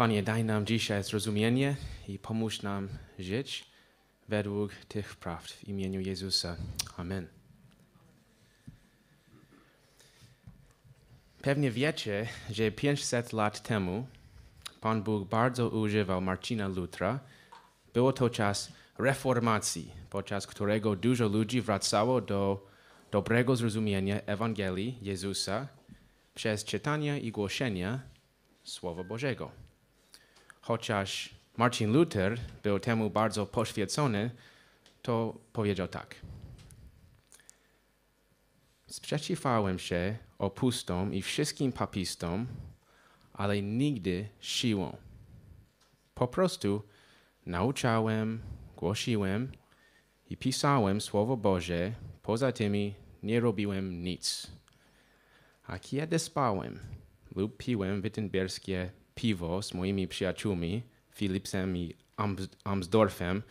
Panie, daj nam dzisiaj zrozumienie i pomóż nam żyć według tych prawd w imieniu Jezusa. Amen. Pewnie wiecie, że 500 lat temu Pan Bóg bardzo używał Marcina Lutra. Było to czas reformacji, podczas którego dużo ludzi wracało do dobrego zrozumienia Ewangelii Jezusa przez czytanie i głoszenie Słowa Bożego. Chociaż Marcin Luther był temu bardzo poświęcony, to powiedział tak. Sprzeciwałem się opustom i wszystkim papistom, ale nigdy siłą. Po prostu nauczałem, głosiłem i pisałem Słowo Boże, poza tymi nie robiłem nic. A kiedy spałem lub piłem wittenberskie piwo z moimi przyjaciółmi, Philipsem i Amsdorfem,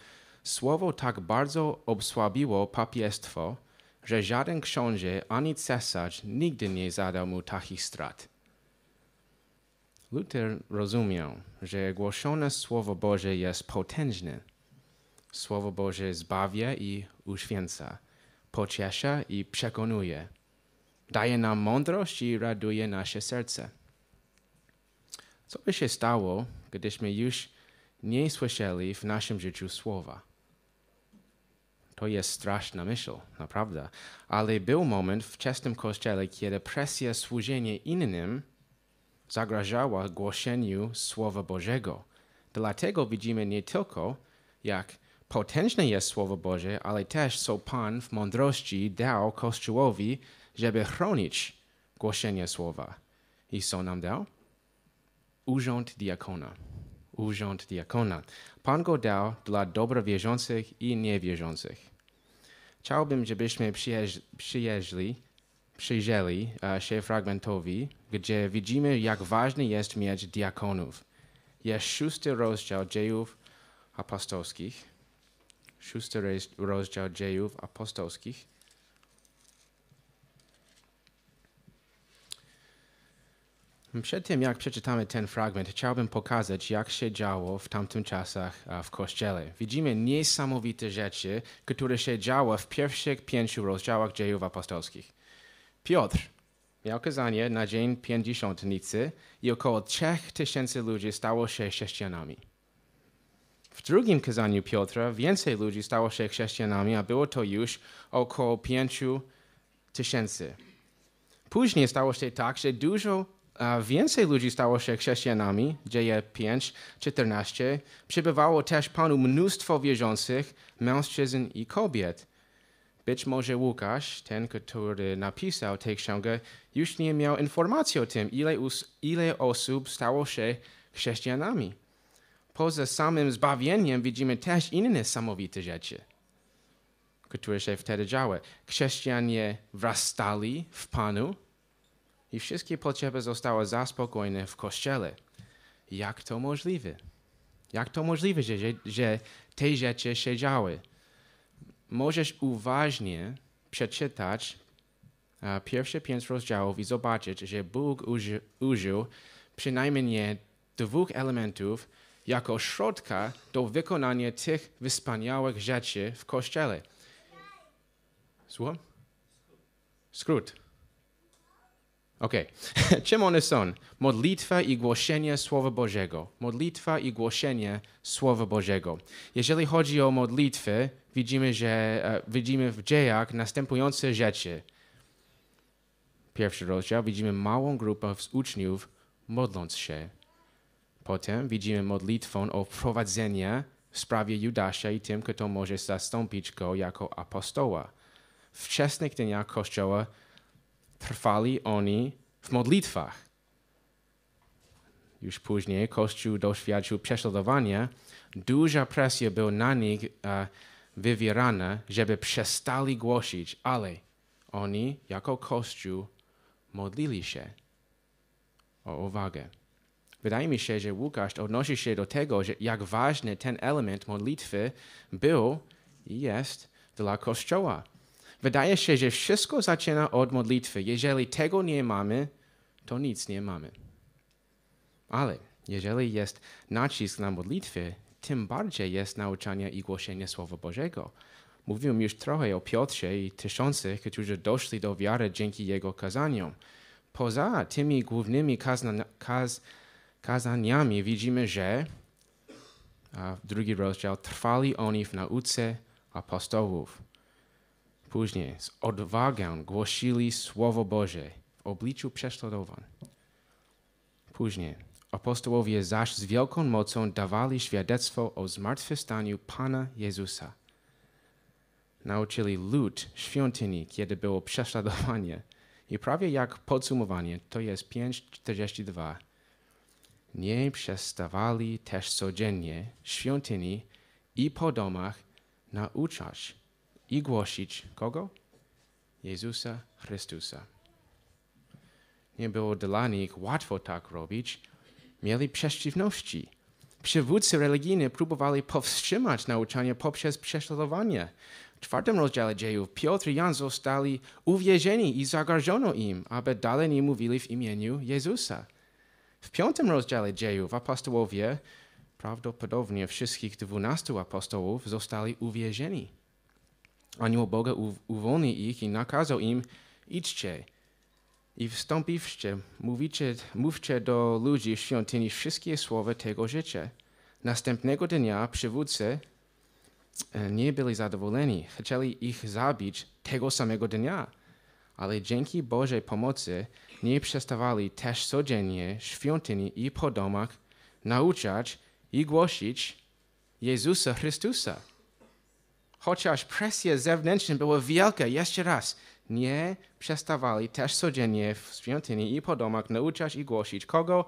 słowo tak bardzo obsłabiło papiestwo, że żaden książę ani cesarz nigdy nie zadał mu takich strat. Luther rozumiał, że głoszone Słowo Boże jest potężne. Słowo Boże zbawia i uświęca, pociesza i przekonuje, daje nam mądrość i raduje nasze serce. Co by się stało, gdybyśmy już nie słyszeli w naszym życiu słowa? To jest straszna myśl, naprawdę. Ale był moment w wczesnym kościele, kiedy presja służenia innym zagrażała głoszeniu Słowa Bożego. Dlatego widzimy nie tylko, jak potężne jest Słowo Boże, ale też co Pan w mądrości dał Kościołowi, żeby chronić głoszenie Słowa. I co nam dał? Urząd diakona. Urząd diakona. Pan go dał dla dobra wierzących i niewierzących. Chciałbym, żebyśmy przyjeździli, przyjrzeli się fragmentowi, gdzie widzimy, jak ważne jest mieć diakonów. Jest szósty rozdział dziejów apostolskich. Szósty rozdział dziejów apostolskich. Przed tym, jak przeczytamy ten fragment, chciałbym pokazać, jak się działo w tamtym czasach w Kościele. Widzimy niesamowite rzeczy, które się działy w pierwszych pięciu rozdziałach dziejów apostolskich. Piotr miał kazanie na dzień pięćdziesiątnicy i około trzech tysięcy ludzi stało się chrześcijanami. W drugim kazaniu Piotra więcej ludzi stało się chrześcijanami, a było to już około pięciu tysięcy. Później stało się tak, że dużo więcej ludzi stało się chrześcijanami, dzieje 5, 14. Przybywało też Panu mnóstwo wierzących, mężczyzn i kobiet. Być może Łukasz, ten, który napisał tę księgę, już nie miał informacji o tym, ile, ile osób stało się chrześcijanami. Poza samym zbawieniem widzimy też inne niesamowite rzeczy, które się wtedy działy. Chrześcijanie wrastali w Panu, i wszystkie potrzeby zostały zaspokojone w kościele. Jak to możliwe? Jak to możliwe, że, że te rzeczy się działy? Możesz uważnie przeczytać pierwsze pięć rozdziałów i zobaczyć, że Bóg uży, użył przynajmniej dwóch elementów jako środka do wykonania tych wspaniałych rzeczy w Kościele. Słucham? Skrót. Okej. Okay. Czym one są? Modlitwa i głoszenie Słowa Bożego. Modlitwa i głoszenie Słowa Bożego. Jeżeli chodzi o modlitwę, widzimy, że e, widzimy w dziejach następujące rzeczy. Pierwszy rozdział, widzimy małą grupę uczniów modląc się. Potem widzimy modlitwę o wprowadzenie w sprawie Judasza i tym, kto może zastąpić go jako apostoła. Wczesnych dniach Kościoła trwali oni w modlitwach. Już później Kościół doświadczył prześladowania. Duża presja była na nich uh, wywierana, żeby przestali głosić, ale oni jako Kościół modlili się o uwagę. Wydaje mi się, że Łukasz odnosi się do tego, że jak ważny ten element modlitwy był i jest dla Kościoła. Wydaje się, że wszystko zaczyna od modlitwy. Jeżeli tego nie mamy, to nic nie mamy. Ale jeżeli jest nacisk na modlitwę, tym bardziej jest nauczanie i głoszenie Słowa Bożego. Mówiłem już trochę o Piotrze i tysiącach, którzy doszli do wiary dzięki jego kazaniom. Poza tymi głównymi kazna, kaz, kazaniami widzimy, że a drugi rozdział trwali oni w nauce apostołów. Później z odwagą głosili Słowo Boże w obliczu prześladowań. Później apostołowie zaś z wielką mocą dawali świadectwo o zmartwychwstaniu Pana Jezusa. Nauczyli lud świątyni, kiedy było prześladowanie. I prawie jak podsumowanie, to jest 5.42. Nie przestawali też codziennie świątyni i po domach nauczać i głosić kogo? Jezusa Chrystusa. Nie było dla nich łatwo tak robić. Mieli przeciwności. Przywódcy religijni próbowali powstrzymać nauczanie poprzez prześladowanie. W czwartym rozdziale dziejów Piotr i Jan zostali uwięzieni i zagarżono im, aby dalej nie mówili w imieniu Jezusa. W piątym rozdziale dziejów apostołowie, prawdopodobnie wszystkich dwunastu apostołów, zostali uwięzieni. Anioł Boga uwolnił ich i nakazał im, idźcie i wstąpiwście, mówicie, mówcie do ludzi w świątyni wszystkie słowa tego życia. Następnego dnia przywódcy nie byli zadowoleni. Chcieli ich zabić tego samego dnia. Ale dzięki Bożej pomocy nie przestawali też codziennie w świątyni i po domach nauczać i głosić Jezusa Chrystusa. Chociaż presja zewnętrzna była wielka, jeszcze raz, nie przestawali też codziennie w świątyni i po domach nauczać i głosić kogo?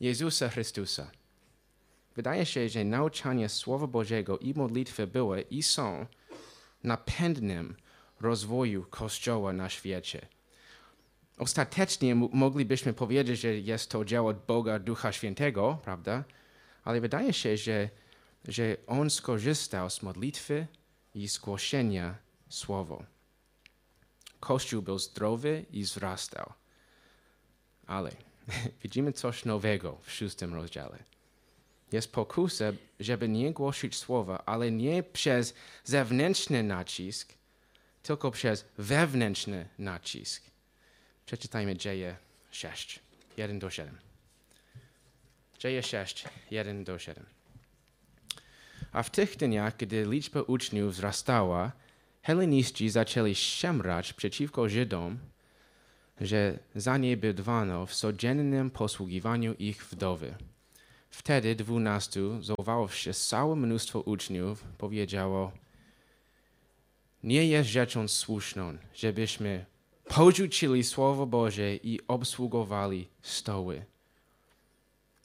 Jezusa Chrystusa. Wydaje się, że nauczanie Słowa Bożego i modlitwy były i są napędnym rozwoju Kościoła na świecie. Ostatecznie moglibyśmy powiedzieć, że jest to dzieło Boga Ducha Świętego, prawda? Ale wydaje się, że, że On skorzystał z modlitwy i z głoszenia Słowa. Kościół był zdrowy i wzrastał. Ale widzimy coś nowego w szóstym rozdziale. Jest pokusa, żeby nie głosić słowa, ale nie przez zewnętrzny nacisk, tylko przez wewnętrzny nacisk. Przeczytajmy Dzieje 6, 1 do 7. Dzieje 6, 1 do 7. A w tych dniach, gdy liczba uczniów wzrastała, Heleniści zaczęli szemrać przeciwko Żydom, że zaniedbywano w codziennym posługiwaniu ich wdowy. Wtedy dwunastu, zauważywszy całe mnóstwo uczniów, powiedziało, nie jest rzeczą słuszną, żebyśmy porzucili Słowo Boże i obsługowali stoły.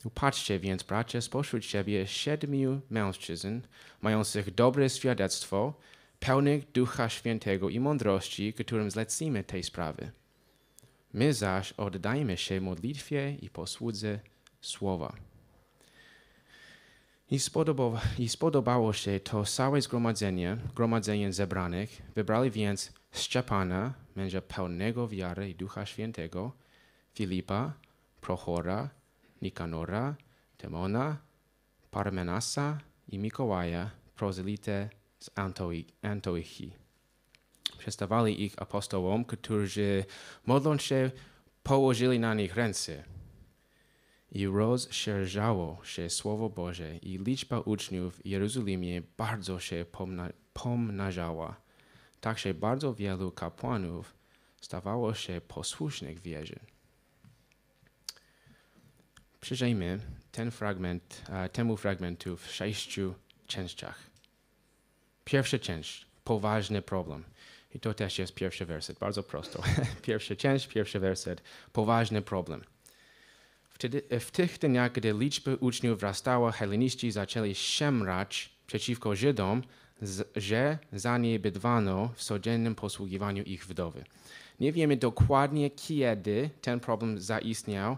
Upatrzcie więc, bracia, spośród siebie siedmiu mężczyzn, mających dobre świadectwo, pełnych Ducha Świętego i mądrości, którym zlecimy tej sprawy. My zaś oddajmy się modlitwie i posłudze Słowa. I spodobało, I spodobało się to całe zgromadzenie, gromadzenie zebranych. Wybrali więc Szczepana, męża pełnego wiary i Ducha Świętego, Filipa, Prochora, Nikanora, Temona, Parmenasa i Mikołaja, prozelite z Antiochii. Przedstawali ich apostołom, którzy modląc się położyli na nich ręce. I rozszerzało się Słowo Boże i liczba uczniów w Jerozolimie bardzo się pomna pomnażała. Tak się bardzo wielu kapłanów stawało się posłusznych wierzy. Przyjrzyjmy ten fragment, temu fragmentu w sześciu częściach. Pierwsza część, poważny problem. I to też jest pierwszy werset, bardzo prosto. Pierwsza część, pierwszy werset, poważny problem. Wtedy, w tych dniach, gdy liczba uczniów wzrastała, heleniści zaczęli szemrać przeciwko Żydom, że zaniedbywano w codziennym posługiwaniu ich wdowy. Nie wiemy dokładnie, kiedy ten problem zaistniał,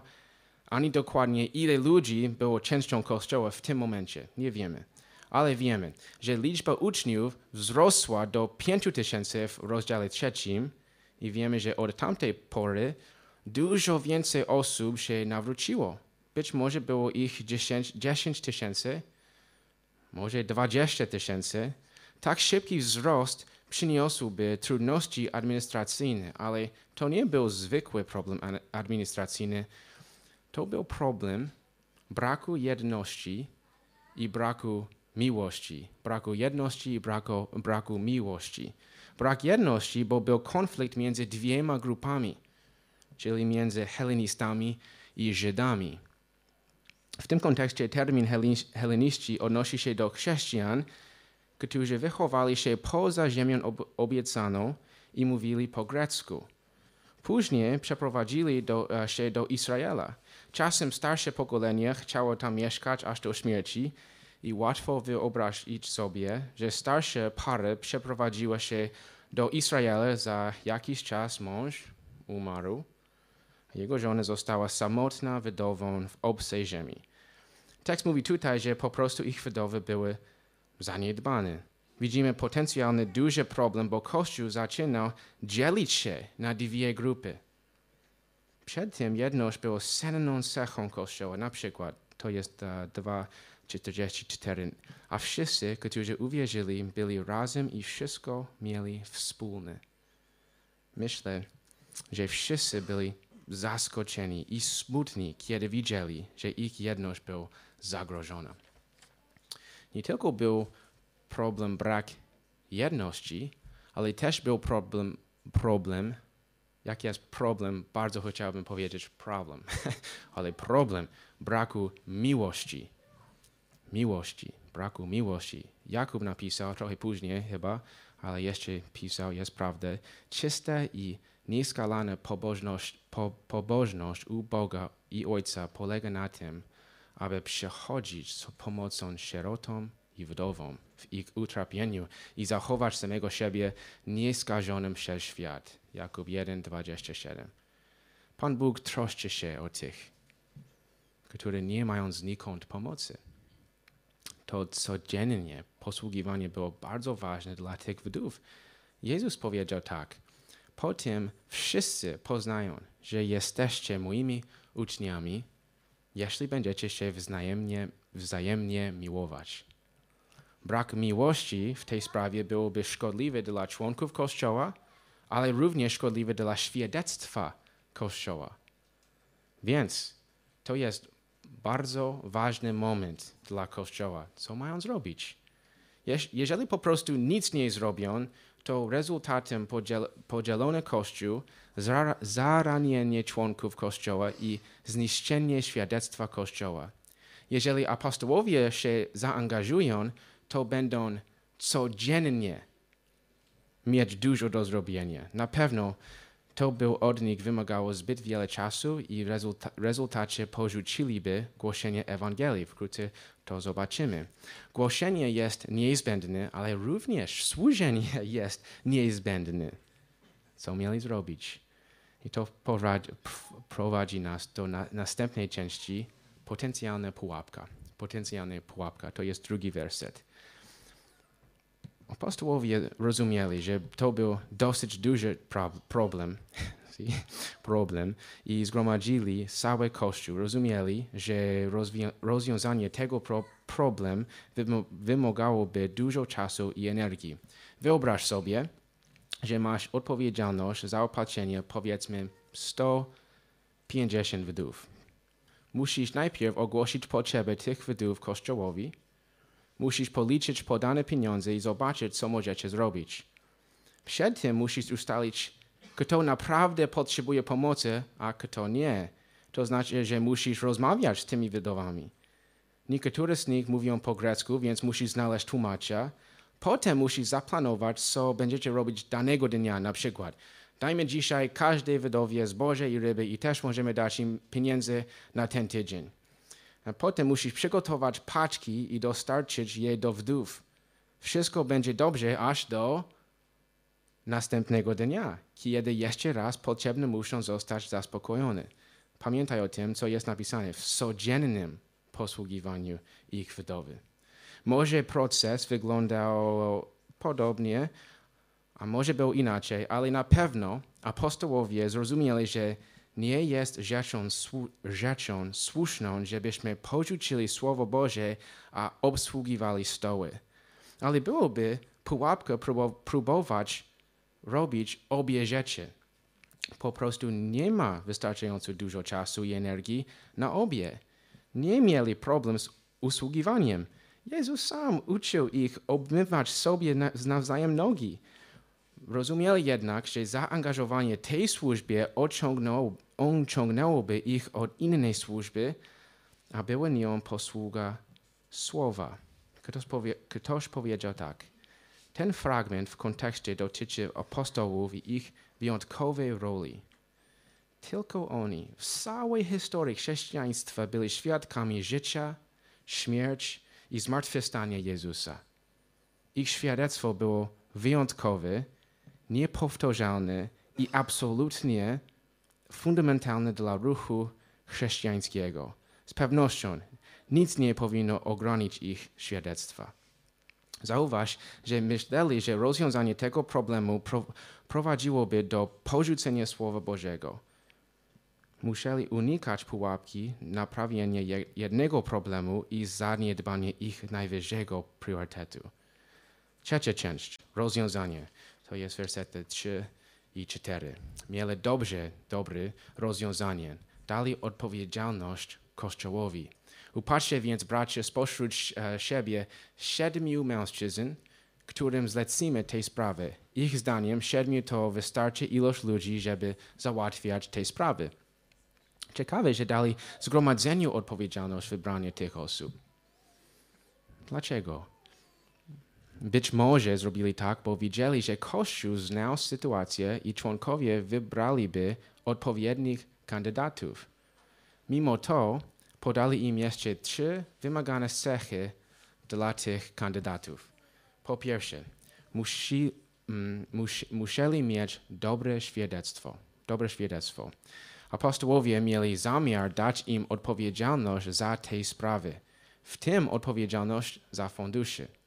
ani dokładnie ile ludzi było częścią Kościoła w tym momencie. Nie wiemy. Ale wiemy, że liczba uczniów wzrosła do 5 tysięcy w rozdziale trzecim i wiemy, że od tamtej pory dużo więcej osób się nawróciło. być może było ich 10 10 tysięcy, może 20 tysięcy. Tak szybki wzrost przyniosłby trudności administracyjne, ale to nie był zwykły problem administracyjny. To był problem braku jedności i braku miłości. Braku jedności i braku, braku miłości. Brak jedności, bo był konflikt między dwiema grupami, czyli między helenistami i Żydami. W tym kontekście termin helen- heleniści odnosi się do chrześcijan, którzy wychowali się poza ziemią ob- obiecaną i mówili po grecku. Później przeprowadzili do, e, się do Izraela. Czasem starsze pokolenie chciało tam mieszkać aż do śmierci i łatwo wyobrazić sobie, że starsze pary przeprowadziły się do Izraela za jakiś czas mąż umarł. Jego żona została samotna wdową w obcej ziemi. Tekst mówi tutaj, że po prostu ich wdowy były zaniedbane. Widzimy potencjalny duży problem, bo Kościół zaczynał dzielić się na dwie grupy. Przed tym jedność była senną cechą Kościoła, na przykład to jest uh, 2,44, a wszyscy, którzy uwierzyli, byli razem i wszystko mieli wspólne. Myślę, że wszyscy byli zaskoczeni i smutni, kiedy widzieli, że ich jedność była zagrożona. Nie tylko był problem brak jedności, ale też był problem, problem jak jest problem, bardzo chciałbym powiedzieć problem, ale problem braku miłości. Miłości, braku miłości. Jakub napisał trochę później chyba, ale jeszcze pisał, jest prawda, czysta i nieskalana pobożność, po, pobożność u Boga i Ojca polega na tym, aby przychodzić z pomocą sierotom i wdowom w ich utrapieniu i zachować samego siebie nieskażonym przez świat. Jakub 1:27. Pan Bóg troszczy się o tych, którzy nie mają znikąd pomocy. To codziennie posługiwanie było bardzo ważne dla tych wdów. Jezus powiedział tak: Po tym wszyscy poznają, że jesteście moimi uczniami, jeśli będziecie się wzajemnie, wzajemnie miłować. Brak miłości w tej sprawie byłoby szkodliwy dla członków Kościoła, ale również szkodliwy dla świadectwa Kościoła. Więc to jest bardzo ważny moment dla Kościoła. Co mają zrobić? Jeż- Jeżeli po prostu nic nie zrobią, to rezultatem podziel- podzielony Kościół, zara- zaranienie członków Kościoła i zniszczenie świadectwa Kościoła. Jeżeli apostołowie się zaangażują, to będą codziennie mieć dużo do zrobienia. Na pewno to by od nich wymagało zbyt wiele czasu i w rezulta- rezultacie porzuciliby głoszenie Ewangelii. Wkrótce to zobaczymy. Głoszenie jest niezbędne, ale również służenie jest niezbędne. Co mieli zrobić? I to poradzi, pr- prowadzi nas do na, następnej części, potencjalna pułapka. Potencjalna pułapka, to jest drugi werset. Apostołowie rozumieli, że to był dosyć duży pro- problem, problem i zgromadzili cały Kościół. Rozumieli, że rozwi- rozwiązanie tego pro- wymagałoby dużo czasu i energii. Wyobraź sobie, że masz odpowiedzialność za opatrzenie powiedzmy 150 wdów. Musisz najpierw ogłosić potrzeby tych wdów Kościołowi, musisz policzyć podane pieniądze i zobaczyć, co możecie zrobić. Przed tym musisz ustalić, kto naprawdę potrzebuje pomocy, a kto nie. To znaczy, że musisz rozmawiać z tymi wdowami. Niektóre z nich mówią po grecku, więc musisz znaleźć tłumacza. Potem musisz zaplanować, co będziecie robić danego dnia. Na przykład, dajmy dzisiaj każdej wdowie zboże i ryby i też możemy dać im pieniędzy na ten tydzień. Potem musisz przygotować paczki i dostarczyć je do wdów. Wszystko będzie dobrze aż do następnego dnia, kiedy jeszcze raz potrzebne muszą zostać zaspokojone. Pamiętaj o tym, co jest napisane w codziennym posługiwaniu ich wdowy. Może proces wyglądał podobnie, a może był inaczej, ale na pewno apostołowie zrozumieli, że nie jest rzeczą, rzeczą słuszną, żebyśmy porzucili Słowo Boże, a obsługiwali stoły. Ale byłoby pułapka próbo- próbować robić obie rzeczy. Po prostu nie ma wystarczająco dużo czasu i energii na obie. Nie mieli problem z usługiwaniem. Jezus sam uczył ich obmywać sobie na- nawzajem nogi. Rozumieli jednak, że zaangażowanie tej służbie odciągnął, odciągnęłoby ich od innej służby, a była nią posługa słowa. Ktoś, powie, ktoś powiedział tak. Ten fragment w kontekście dotyczy apostołów i ich wyjątkowej roli. Tylko oni w całej historii chrześcijaństwa byli świadkami życia, śmierci i zmartwychwstania Jezusa. Ich świadectwo było wyjątkowe, niepowtarzalne i absolutnie fundamentalne dla ruchu chrześcijańskiego. Z pewnością nic nie powinno ograniczyć ich świadectwa. Zauważ, że myśleli, że rozwiązanie tego problemu pro, prowadziłoby do porzucenia Słowa Bożego. Musieli unikać pułapki naprawienia je- jednego problemu i zaniedbania ich najwyższego priorytetu. Trzecia część, rozwiązanie, to jest wersety 3 i 4. Mieli dobrze, dobre rozwiązanie. Dali odpowiedzialność Kościołowi. Upatrzcie więc, bracia, spośród e, siebie siedmiu mężczyzn, którym zlecimy te sprawy. Ich zdaniem siedmiu to wystarczy ilość ludzi, żeby załatwiać te sprawy. Ciekawe, że dali zgromadzeniu odpowiedzialność wybrania tych osób. Dlaczego? Być może zrobili tak, bo widzieli, że Kościół znał sytuację i członkowie wybraliby odpowiednich kandydatów. Mimo to podali im jeszcze trzy wymagane cechy dla tych kandydatów. Po pierwsze, musi, mm, musi, musieli mieć dobre świadectwo. Dobre świadectwo. Apostołowie mieli zamiar dać im odpowiedzialność za te sprawy, w tym odpowiedzialność za fundusze.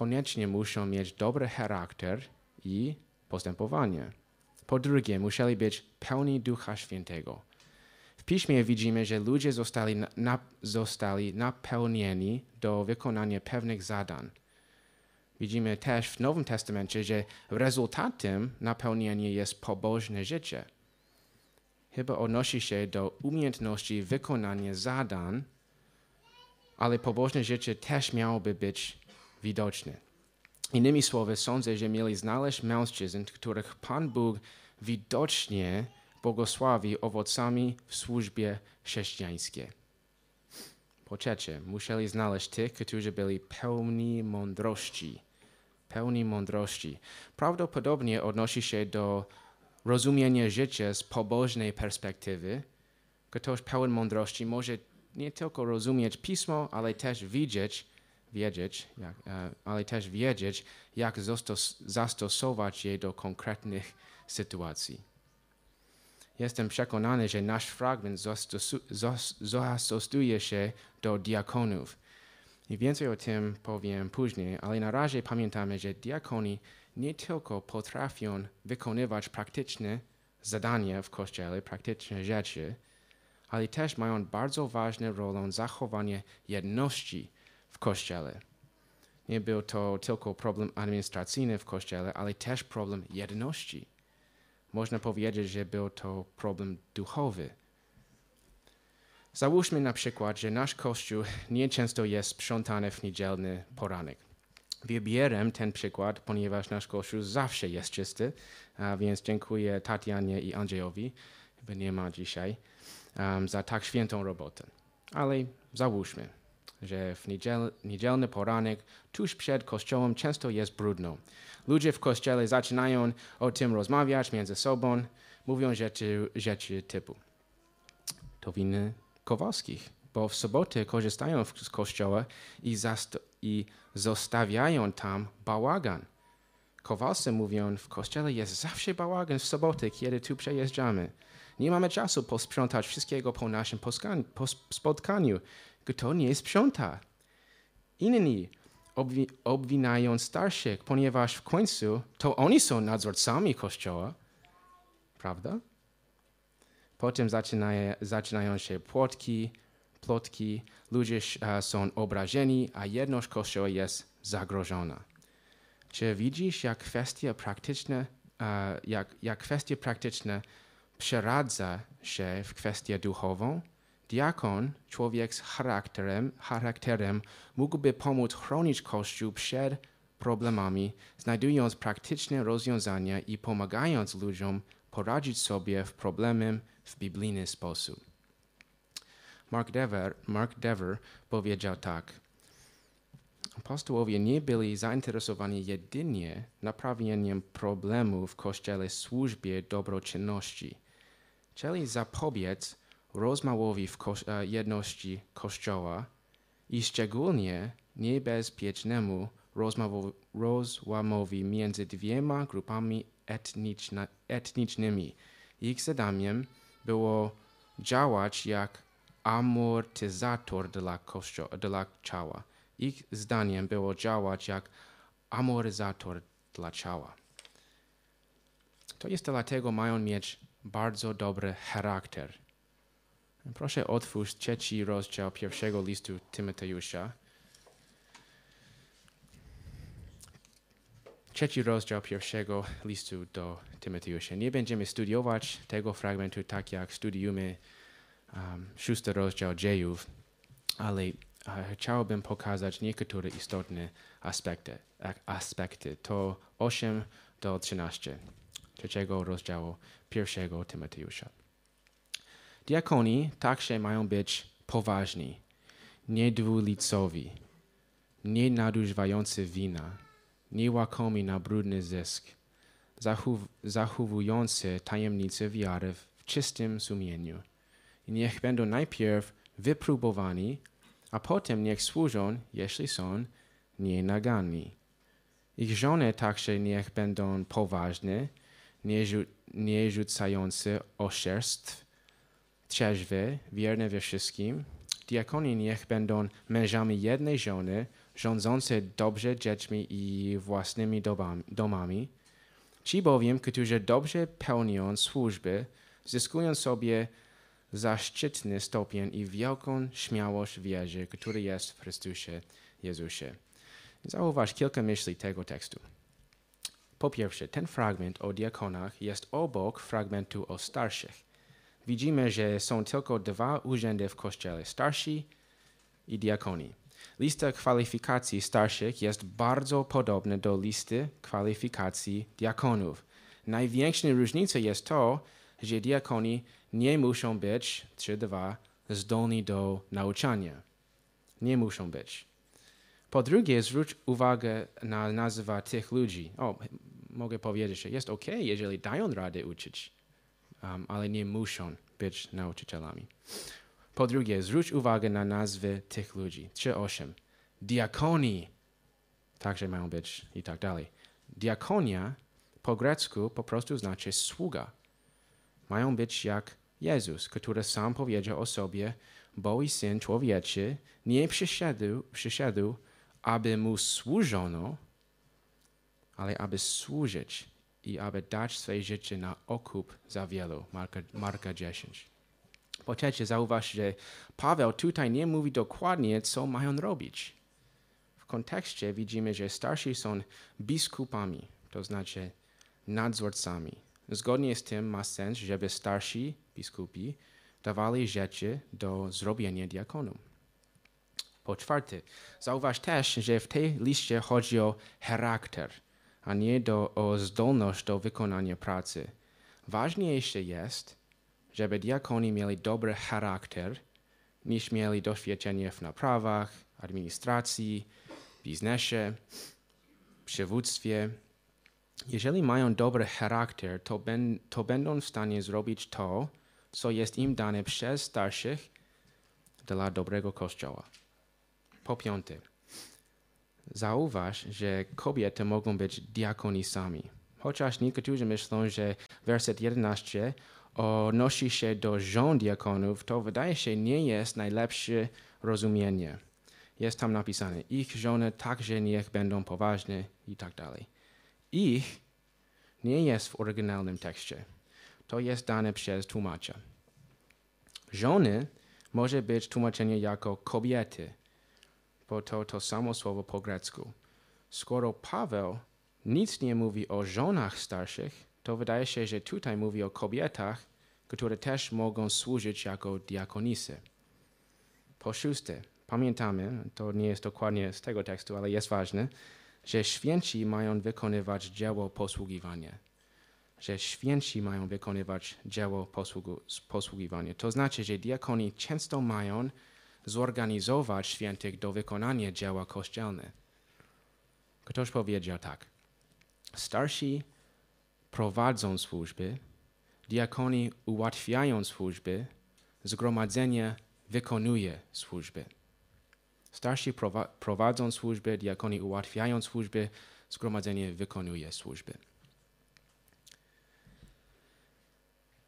Koniecznie muszą mieć dobry charakter i postępowanie. Po drugie, musieli być pełni Ducha Świętego. W piśmie widzimy, że ludzie zostali, na, zostali napełnieni do wykonania pewnych zadań. Widzimy też w Nowym Testamencie, że rezultatem napełnienia jest pobożne życie. Chyba odnosi się do umiejętności wykonania zadań, ale pobożne życie też miałoby być widoczne. Innymi słowy, sądzę, że mieli znaleźć mężczyzn, których Pan Bóg widocznie błogosławi owocami w służbie chrześcijańskiej. Po trzecie, musieli znaleźć tych, którzy byli pełni mądrości. Pełni mądrości. Prawdopodobnie odnosi się do rozumienia życia z pobożnej perspektywy. Ktoś pełen mądrości może nie tylko rozumieć pismo, ale też widzieć, wiedzieć, jak, e, ale też wiedzieć, jak zastos- zastosować je do konkretnych sytuacji. Jestem przekonany, że nasz fragment zastosu- zas- zastosuje się do diakonów. I więcej o tym powiem później, ale na razie pamiętamy, że diakoni nie tylko potrafią wykonywać praktyczne zadania w kościele, praktyczne rzeczy, ale też mają bardzo ważną rolę zachowania jedności w kościele. Nie był to tylko problem administracyjny w kościele, ale też problem jedności. Można powiedzieć, że był to problem duchowy. Załóżmy na przykład, że nasz kościół nieczęsto jest sprzątany w niedzielny poranek. Wybieram ten przykład, ponieważ nasz kościół zawsze jest czysty, więc dziękuję Tatianie i Andrzejowi, chyba nie ma dzisiaj, um, za tak świętą robotę. Ale załóżmy, że w niedziel, niedzielny poranek tuż przed kościołem często jest brudno. Ludzie w kościele zaczynają o tym rozmawiać między sobą, mówią rzeczy, rzeczy typu to winy Kowalskich, bo w sobotę korzystają z kościoła i, i zostawiają tam bałagan. Kowalscy mówią, w kościele jest zawsze bałagan w sobotę, kiedy tu przejeżdżamy. Nie mamy czasu posprzątać wszystkiego po naszym spotkaniu. Kto nie sprząta? Inni obwi- obwinają starszych, ponieważ w końcu to oni są nadzorcami kościoła. Prawda? Potem zaczynaje, zaczynają się płotki, plotki, ludzie e, są obrażeni, a jedność Kościoła jest zagrożona. Czy widzisz, jak kwestie praktyczne, e, jak, jak kwestie praktyczne przeradza się w kwestię duchową? Diakon, człowiek z charakterem, charakterem mógłby pomóc chronić Kościół przed problemami, znajdując praktyczne rozwiązania i pomagając ludziom poradzić sobie w problemem w biblijny sposób. Mark Dever, Mark Dever powiedział tak. Apostołowie nie byli zainteresowani jedynie naprawieniem problemów w Kościele służbie dobroczynności. Chcieli zapobiec rozmałowi w ko e, jedności Kościoła i szczególnie niebezpiecznemu rozłamowi między dwiema grupami etniczna, etnicznymi. Ich zadaniem było działać jak amortyzator dla, kościo- dla ciała. Ich zdaniem było działać jak amortyzator dla ciała. To jest dlatego mają mieć bardzo dobry charakter. Proszę otwórz trzeci rozdział pierwszego listu Tymoteusza. Trzeci rozdział pierwszego listu do Tymoteusza. Nie będziemy studiować tego fragmentu tak jak studiujemy um, szósty rozdział dziejów, ale uh, chciałbym pokazać niektóre istotne aspekty. aspekty. To 8 do 13 trzeciego rozdziału pierwszego Tymoteusza. Diakoni także mają być poważni, niedwulicowi, nie nadużywający wina, nie łakomi na brudny zysk, zachowujący tajemnice wiary w czystym sumieniu. I niech będą najpierw wypróbowani, a potem niech służą, jeśli są nienaganni. Ich żony także niech będą poważne, nie, nie rzucające oszczerstw, trzeźwe, wierne we wszystkim. Diakoni niech będą mężami jednej żony, rządzące dobrze dziećmi i własnymi domami. Ci bowiem, którzy dobrze pełnią służby, zyskują sobie zaszczytny stopień i wielką śmiałość wierzy, który jest w Chrystusie Jezusie. Zauważ kilka myśli tego tekstu. Po pierwsze, ten fragment o diakonach jest obok fragmentu o starszych. Widzimy, że są tylko dwa urzędy w Kościele, starsi i diakoni. Lista kwalifikacji starszych jest bardzo podobna do listy kwalifikacji diakonów. Największa różnica jest to, że diakoni nie muszą być, 3.2, zdolni do nauczania. Nie muszą być. Po drugie, zwróć uwagę na nazwę tych ludzi. O, mogę powiedzieć, że jest ok, jeżeli dają radę uczyć, um, ale nie muszą być nauczycielami. Po drugie, zwróć uwagę na nazwy tych ludzi. 3.8. Diakoni także mają być i tak dalej. Diakonia po grecku po prostu znaczy sługa. Mają być jak Jezus, który sam powiedział o sobie, bo i Syn Człowieczy nie przyszedł, przyszedł, aby Mu służono, ale aby służyć i aby dać swoje życie na okup za wielu. Marka, Marka 10. Po trzecie, zauważ, że Paweł tutaj nie mówi dokładnie, co mają robić. W kontekście widzimy, że starsi są biskupami, to znaczy nadzorcami. Zgodnie z tym ma sens, żeby starsi biskupi dawali rzeczy do zrobienia diakonom. Po czwarte, zauważ też, że w tej liście chodzi o charakter, a nie do, o zdolność do wykonania pracy. Ważniejsze jest, żeby diakoni mieli dobry charakter, niż mieli doświadczenie w naprawach, administracji, biznesie, przywództwie. Jeżeli mają dobry charakter, to, ben, to będą w stanie zrobić to, co jest im dane przez starszych dla dobrego kościoła. Po piąte, zauważ, że kobiety mogą być diakonisami. Chociaż niektórzy myślą, że werset 11 odnosi się do żon diakonów, to wydaje się nie jest najlepsze rozumienie. Jest tam napisane, ich żony także niech będą poważne i tak dalej. Ich nie jest w oryginalnym tekście. To jest dane przez tłumacza. Żony może być tłumaczenie jako kobiety, bo to to samo słowo po grecku. Skoro Paweł nic nie mówi o żonach starszych, to wydaje się, że tutaj mówi o kobietach, które też mogą służyć jako diakonisy. Po szóste, pamiętamy, to nie jest dokładnie z tego tekstu, ale jest ważne, że święci mają wykonywać dzieło posługiwania. Że święci mają wykonywać dzieło posługu, posługiwania. To znaczy, że diakoni często mają zorganizować świętych do wykonania dzieła kościelne. Ktoś powiedział tak. Starsi prowadzą służby, diakoni ułatwiają służby, zgromadzenie wykonuje służby. Starsi prowadzą służby, diakoni ułatwiają służby, zgromadzenie wykonuje służby.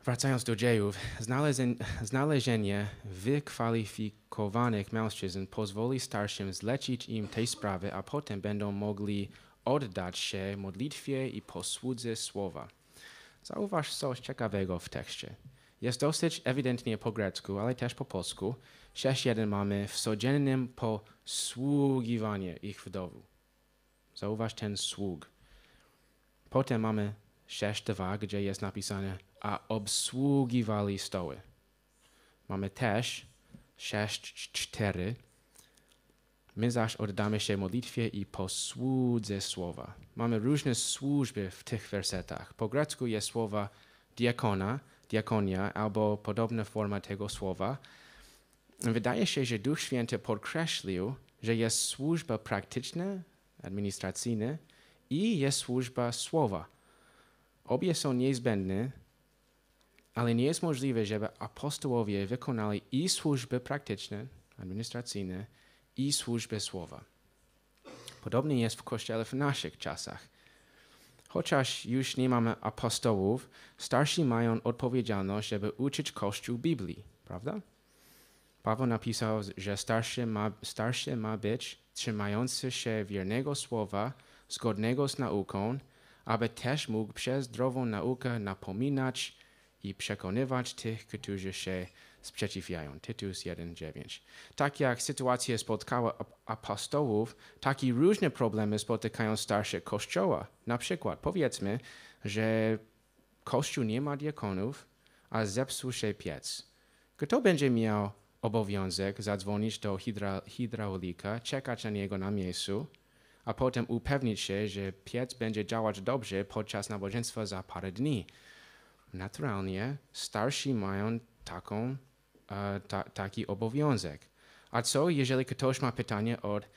Wracając do dziejów, znalezienie wykwalifikowanych mężczyzn pozwoli starszym zlecić im tej sprawy, a potem będą mogli oddać się modlitwie i posłudze słowa. Zauważ coś ciekawego w tekście. Jest dosyć ewidentnie po grecku, ale też po polsku. 6.1 mamy w codziennym posługiwanie ich wdowu. Zauważ ten sług. Potem mamy 6.2, gdzie jest napisane a obsługiwali stoły. Mamy też 6.4 My zaś oddamy się modlitwie i posłudze słowa. Mamy różne służby w tych wersetach. Po grecku jest słowa diakona, diakonia albo podobna forma tego słowa. Wydaje się, że Duch Święty podkreślił, że jest służba praktyczna, administracyjna i jest służba słowa. Obie są niezbędne, ale nie jest możliwe, żeby apostołowie wykonali i służby praktyczne, administracyjne, i służbę słowa. Podobnie jest w Kościele w naszych czasach. Chociaż już nie mamy apostołów, starsi mają odpowiedzialność, żeby uczyć Kościół Biblii, prawda? Paweł napisał, że starszy ma, starszy ma być trzymający się wiernego słowa, zgodnego z nauką, aby też mógł przez zdrową naukę napominać i przekonywać tych, którzy się sprzeciwiają. Tytus 1:9. Tak jak sytuacje spotkały apostołów, tak i różne problemy spotykają starsze kościoła. Na przykład powiedzmy, że kościół nie ma diakonów, a zepsuł się piec. Kto będzie miał obowiązek zadzwonić do hydraulika, czekać na niego na miejscu, a potem upewnić się, że piec będzie działać dobrze podczas nabożeństwa za parę dni. Naturalnie starsi mają taką ta, taki obowiązek. A co, jeżeli ktoś ma pytanie od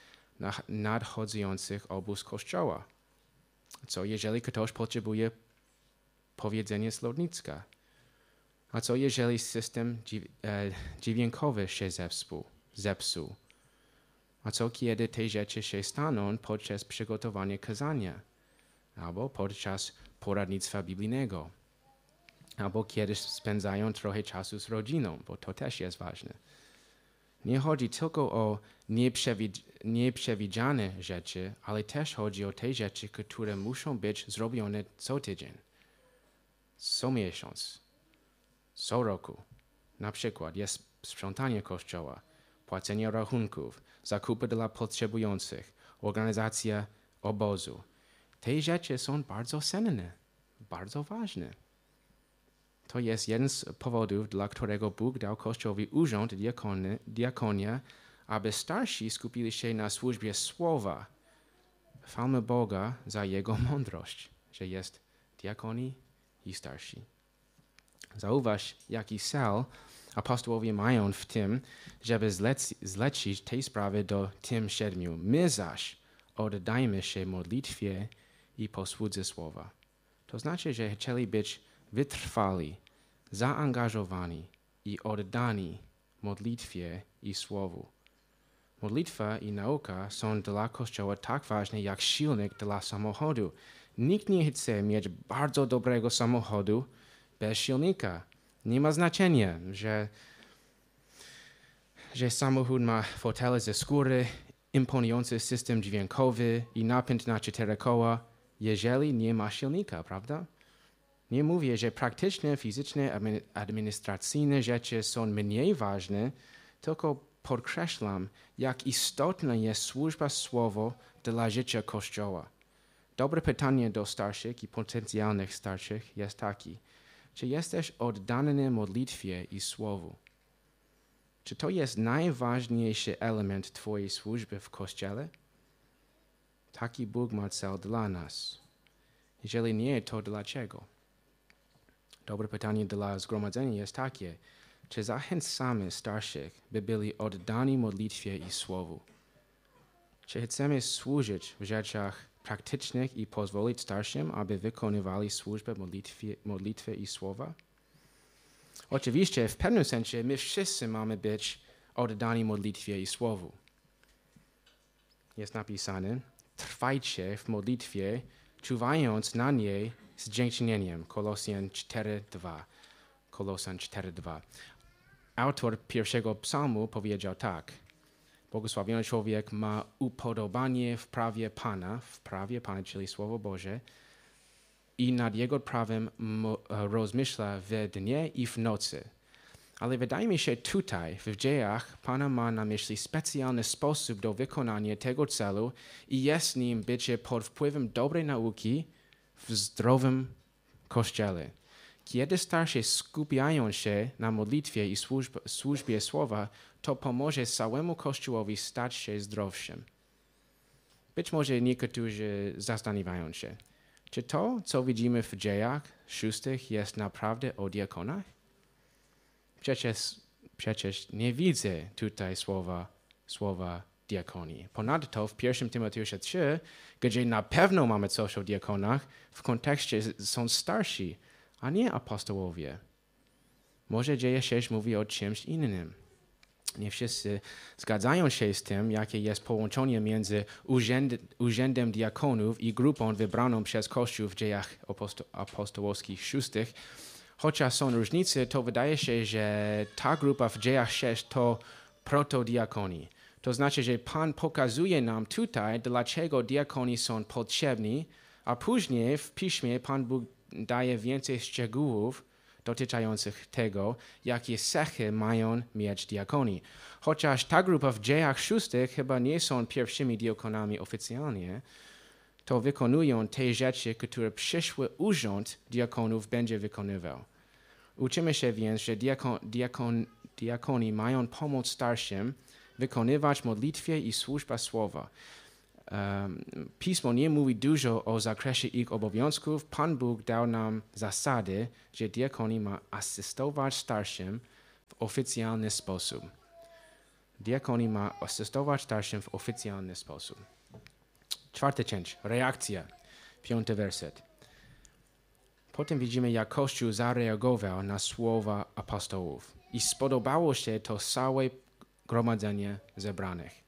nadchodzących obóz kościoła? Co, jeżeli ktoś potrzebuje powiedzenia słownictwa? A co, jeżeli system e, dźwiękowy się zepsuł? zepsuł? A co, kiedy te rzeczy się staną podczas przygotowania kazania? Albo podczas poradnictwa biblijnego? albo kiedy spędzają trochę czasu z rodziną, bo to też jest ważne. Nie chodzi tylko o nieprzewidziane rzeczy, ale też chodzi o te rzeczy, które muszą być zrobione co tydzień, co miesiąc, co roku. Na przykład jest sprzątanie kościoła, płacenie rachunków, zakupy dla potrzebujących, organizacja obozu. Te rzeczy są bardzo cenne, bardzo ważne. To jest jeden z powodów, dla którego Bóg dał Kościołowi urząd diakony, diakonia, aby starsi skupili się na służbie słowa. Chwalmy Boga za Jego mądrość, że jest diakoni i starsi. Zauważ, jaki cel apostołowie mają w tym, żeby zleci, zlecić tej sprawy do tym siedmiu. My zaś oddajmy się modlitwie i posłudze słowa. To znaczy, że chcieli być wytrwali, zaangażowani i oddani modlitwie i słowu. Modlitwa i nauka są dla Kościoła tak ważne jak silnik dla samochodu. Nikt nie chce mieć bardzo dobrego samochodu bez silnika. Nie ma znaczenia, że, że samochód ma fotele ze skóry, imponujący system dźwiękowy i napęd na cztery koła, jeżeli nie ma silnika, prawda? Nie mówię, że praktyczne, fizyczne, admi- administracyjne rzeczy są mniej ważne, tylko podkreślam, jak istotna jest służba słowo dla życia Kościoła. Dobre pytanie do starszych i potencjalnych starszych jest taki. Czy jesteś oddany modlitwie i słowu? Czy to jest najważniejszy element Twojej służby w Kościele? Taki Bóg ma cel dla nas. Jeżeli nie, to dlaczego? Dobre pytanie dla zgromadzenia jest takie. Czy zachęcamy starszych, by byli oddani modlitwie i słowu? Czy chcemy służyć w rzeczach praktycznych i pozwolić starszym, aby wykonywali służbę modlitwie, modlitwy i słowa? Oczywiście, w pewnym sensie, my wszyscy mamy być oddani modlitwie i słowu. Jest napisane, trwajcie w modlitwie, czuwając na niej z dziękczynieniem. Kolosjan 4.2. Kolosan 4.2. Autor pierwszego psalmu powiedział tak. Błogosławiony człowiek ma upodobanie w prawie Pana, w prawie Pana, czyli Słowo Boże, i nad jego prawem e, rozmyśla w dnie i w nocy. Ale wydaje mi się tutaj, w dziejach, Pana ma na myśli specjalny sposób do wykonania tego celu i jest nim bycie pod wpływem dobrej nauki w zdrowym kościele. Kiedy starsi skupiają się na modlitwie i służb, służbie słowa, to pomoże całemu Kościołowi stać się zdrowszym. Być może niektórzy zastanawiają się, czy to, co widzimy w dziejach szóstych, jest naprawdę o diakonach? Przecież, przecież nie widzę tutaj słowa, słowa diakonii. Ponadto w 1 Tymoteusza 3, gdzie na pewno mamy coś o diakonach, w kontekście są starsi, a nie apostołowie. Może dzieje 6 mówi o czymś innym. Nie wszyscy zgadzają się z tym, jakie jest połączenie między urzęd, urzędem diakonów i grupą wybraną przez Kościół w dziejach aposto, apostołowskich szóstych. Chociaż są różnice, to wydaje się, że ta grupa w dziejach 6 to protodiakoni. To znaczy, że Pan pokazuje nam tutaj, dlaczego diakoni są potrzebni, a później w piśmie Pan Bóg daje więcej szczegółów dotyczących tego, jakie cechy mają mieć diakoni. Chociaż ta grupa w dziejach szóstych chyba nie są pierwszymi diakonami oficjalnie, to wykonują te rzeczy, które przyszły urząd diakonów będzie wykonywał. Uczymy się więc, że diakon, diakon, diakoni mają pomóc starszym wykonywać modlitwie i służbę słowa. Pismo nie mówi dużo o zakresie ich obowiązków. Pan Bóg dał nam zasady, że diakoni ma asystować starszym w oficjalny sposób. Diakoni ma asystować starszym w oficjalny sposób. Czwarty część, reakcja. Piąty werset. Potem widzimy, jak Kościół zareagował na słowa apostołów i spodobało się to całe gromadzenie zebranych.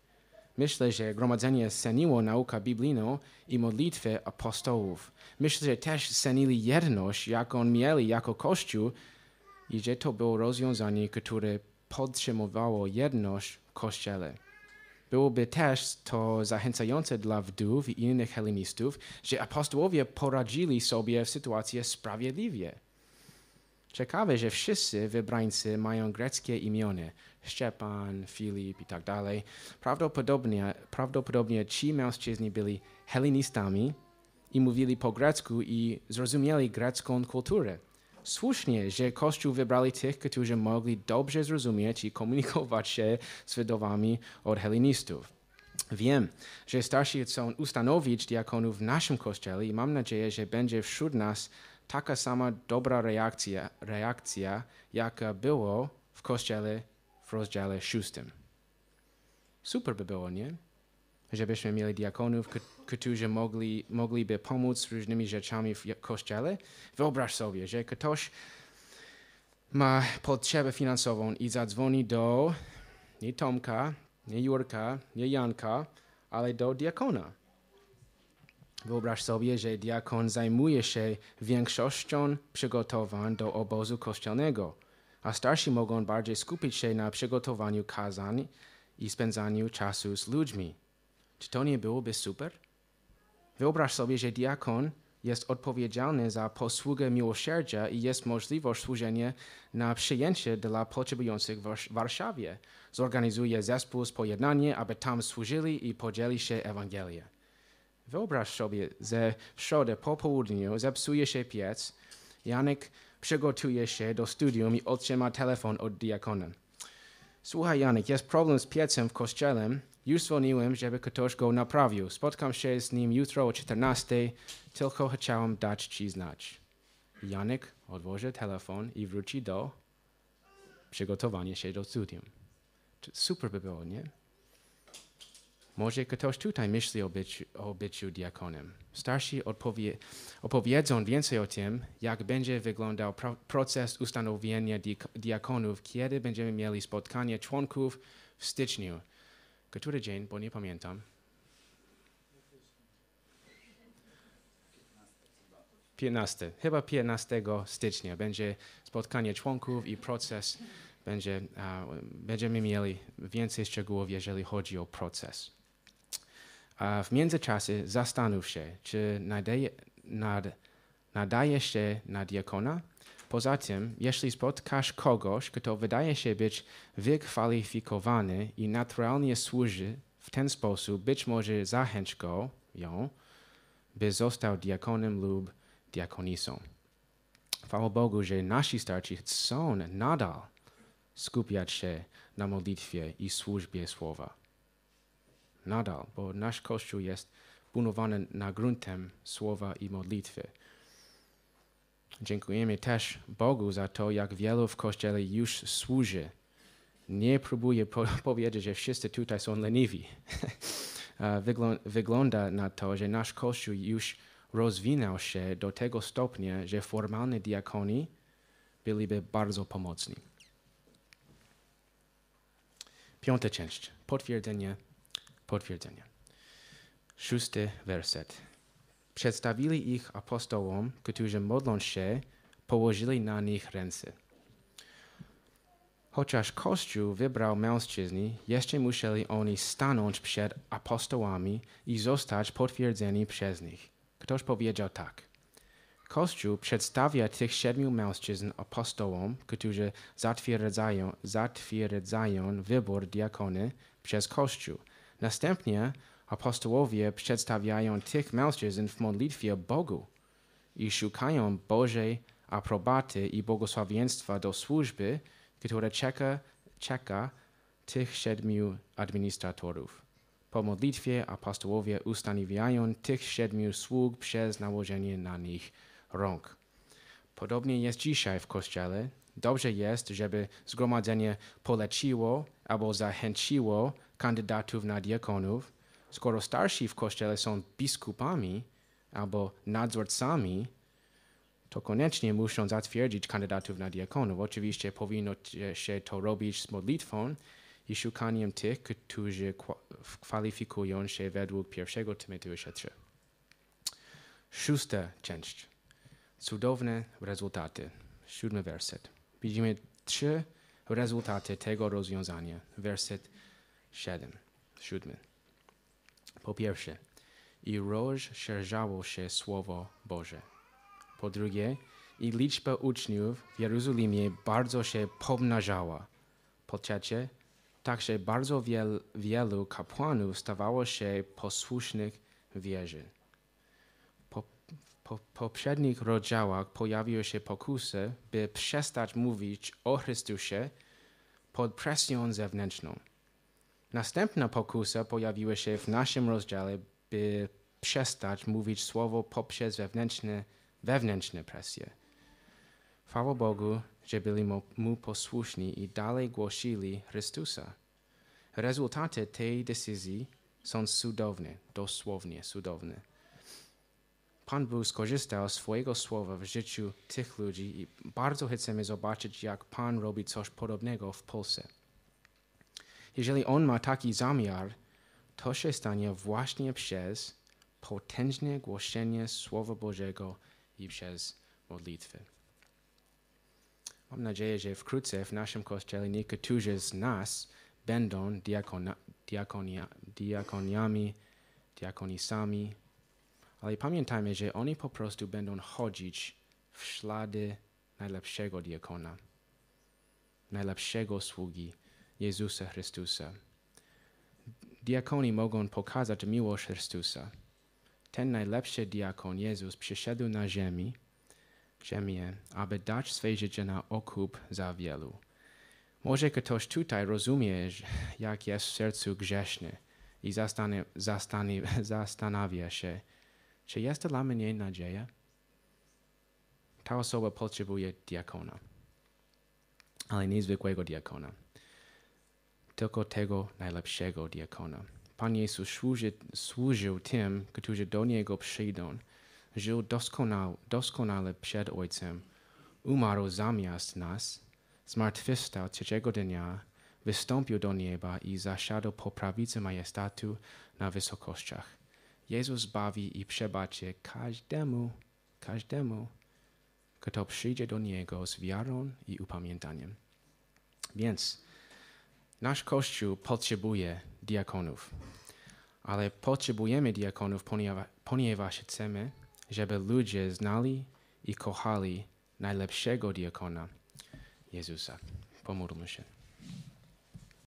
Myślę, że gromadzenie ceniło naukę biblijną i modlitwę apostołów. Myślę, że też cenili jedność, jaką mieli jako Kościół i że to było rozwiązanie, które podtrzymywało jedność w Kościele. Byłoby też to zachęcające dla wdów i innych helenistów, że apostołowie poradzili sobie w sytuacji sprawiedliwie. Ciekawe, że wszyscy wybrańcy mają greckie imiona. Szczepan, Filip i tak dalej. Prawdopodobnie, prawdopodobnie ci mężczyźni byli helenistami i mówili po grecku i zrozumieli grecką kulturę. Słusznie, że Kościół wybrali tych, którzy mogli dobrze zrozumieć i komunikować się z wydawami od helenistów. Wiem, że starsi chcą ustanowić diakonów w naszym kościele i mam nadzieję, że będzie wśród nas taka sama dobra reakcja, reakcja jaka było w kościele w rozdziale szóstym. Super by było, nie? Żebyśmy mieli diakonów, którzy mogli, mogliby pomóc różnymi rzeczami w kościele. Wyobraź sobie, że ktoś ma potrzebę finansową i zadzwoni do nie Tomka, nie Jurka, nie Janka, ale do diakona. Wyobraź sobie, że diakon zajmuje się większością przygotowań do obozu kościelnego, a starsi mogą bardziej skupić się na przygotowaniu kazań i spędzaniu czasu z ludźmi. Czy to nie byłoby super? Wyobraź sobie, że diakon jest odpowiedzialny za posługę miłosierdzia i jest możliwość służenia na przyjęcie dla potrzebujących w Warszawie. Zorganizuje zespół z pojednania, aby tam służyli i podzieli się Ewangelię. Wyobraź sobie, że w środę po południu zepsuje się piec, Janek przygotuje się do studium i otrzyma telefon od diakona. Słuchaj Janek, jest problem z piecem w kościele, już dzwoniłem, żeby ktoś go naprawił. Spotkam się z nim jutro o 14, tylko chciałem dać ci znać. Janek odłoży telefon i wróci do przygotowania się do studium. Super by było, nie? Może ktoś tutaj myśli o byciu, o byciu diakonem. Starsi odpowie, opowiedzą więcej o tym, jak będzie wyglądał pro, proces ustanowienia diakonów, kiedy będziemy mieli spotkanie członków w styczniu. Który dzień, bo nie pamiętam. 15, chyba 15 stycznia będzie spotkanie członków i proces będzie, uh, będziemy mieli więcej szczegółów, jeżeli chodzi o proces. A w międzyczasie zastanów się, czy nadaje, nad, nadaje się na diakona. Poza tym, jeśli spotkasz kogoś, kto wydaje się być wykwalifikowany i naturalnie służy w ten sposób, być może zachęć go, ją, by został diakonem lub diakonisą. Chwała Bogu, że nasi starsi chcą nadal skupiać się na modlitwie i służbie słowa. Nadal, bo nasz Kościół jest budowany na gruntem słowa i modlitwy. Dziękujemy też Bogu za to, jak wielu w Kościele już służy. Nie próbuję po powiedzieć, że wszyscy tutaj są leniwi. Wygląda na to, że nasz Kościół już rozwinął się do tego stopnia, że formalni diakoni byliby bardzo pomocni. Piąta część. Potwierdzenie, potwierdzenie. Szósty werset. Przedstawili ich apostołom, którzy modląc się, położyli na nich ręce. Chociaż Kościół wybrał mężczyzn, jeszcze musieli oni stanąć przed apostołami i zostać potwierdzeni przez nich. Ktoś powiedział tak. Kościół przedstawia tych siedmiu mężczyzn apostołom, którzy zatwierdzają, zatwierdzają wybór diakony przez Kościół. Następnie apostołowie przedstawiają tych mężczyzn w modlitwie Bogu i szukają Bożej aprobaty i błogosławieństwa do służby, która czeka, czeka tych siedmiu administratorów. Po modlitwie apostołowie ustanawiają tych siedmiu sług przez nałożenie na nich rąk. Podobnie jest dzisiaj w Kościele. Dobrze jest, żeby zgromadzenie poleciło albo zachęciło kandydatów na diakonów. Skoro starsi w Kościele są biskupami albo nadzorcami, to koniecznie muszą zatwierdzić kandydatów na diakonów. Oczywiście powinno się to robić z modlitwą i szukaniem tych, którzy kwalifikują się według pierwszego Tymoteusza 3. Szósta część. Cudowne rezultaty. Siódmy werset. Widzimy trzy rezultaty tego rozwiązania. Werset 7. Siódmy. Po pierwsze, i rozszerzało się Słowo Boże. Po drugie, i liczba uczniów w Jerozolimie bardzo się pomnażała. Po trzecie, także bardzo wiel, wielu kapłanów stawało się posłusznych wierzy. Po, po poprzednich rozdziałach pojawiły się pokusy, by przestać mówić o Chrystusie pod presją zewnętrzną. Następna pokusa pojawiła się w naszym rozdziale, by przestać mówić słowo poprzez wewnętrzne, wewnętrzne presje. Chwała Bogu, że byli mu posłuszni i dalej głosili Chrystusa. Rezultaty tej decyzji są cudowne, dosłownie cudowne. Pan Bóg skorzystał swojego słowa w życiu tych ludzi i bardzo chcemy zobaczyć, jak Pan robi coś podobnego w Polsce. Jeżeli On ma taki zamiar, to się stanie właśnie przez potężne głoszenie Słowa Bożego i przez modlitwę. Mam nadzieję, że wkrótce w naszym kościele niektórzy z nas będą diakona, diakonia, diakoniami, diakonisami, Ale pamiętajmy, że oni po prostu będą chodzić w ślady najlepszego diakona, najlepszego sługi Jezusa Chrystusa. Diakoni mogą pokazać miłość Chrystusa. Ten najlepszy diakon Jezus przyszedł na ziemi, ziemię, aby dać swoje życie na okup za wielu. Może ktoś tutaj rozumie, jak jest w sercu grzeszny i zastanie, zastanie, zastanawia się, czy jest dla mnie nadzieja? Ta osoba potrzebuje diakona, ale niezwykłego diakona, tylko tego najlepszego diakona. Pan Jezus służy, służył tym, którzy do Niego przyjdą. Żył doskonał, doskonale przed Ojcem. Umarł zamiast nas, zmartwychwstał trzeciego dnia, wystąpił do nieba i zasiadł po prawicy majestatu na wysokościach. Jezus bawi i przebaczy każdemu, każdemu, kto przyjdzie do Niego z wiarą i upamiętaniem. Więc nasz Kościół potrzebuje diakonów, ale potrzebujemy diakonów, ponieważ, chcemy, żeby ludzie znali i kochali najlepszego diakona, Jezusa. Pomódlmy się.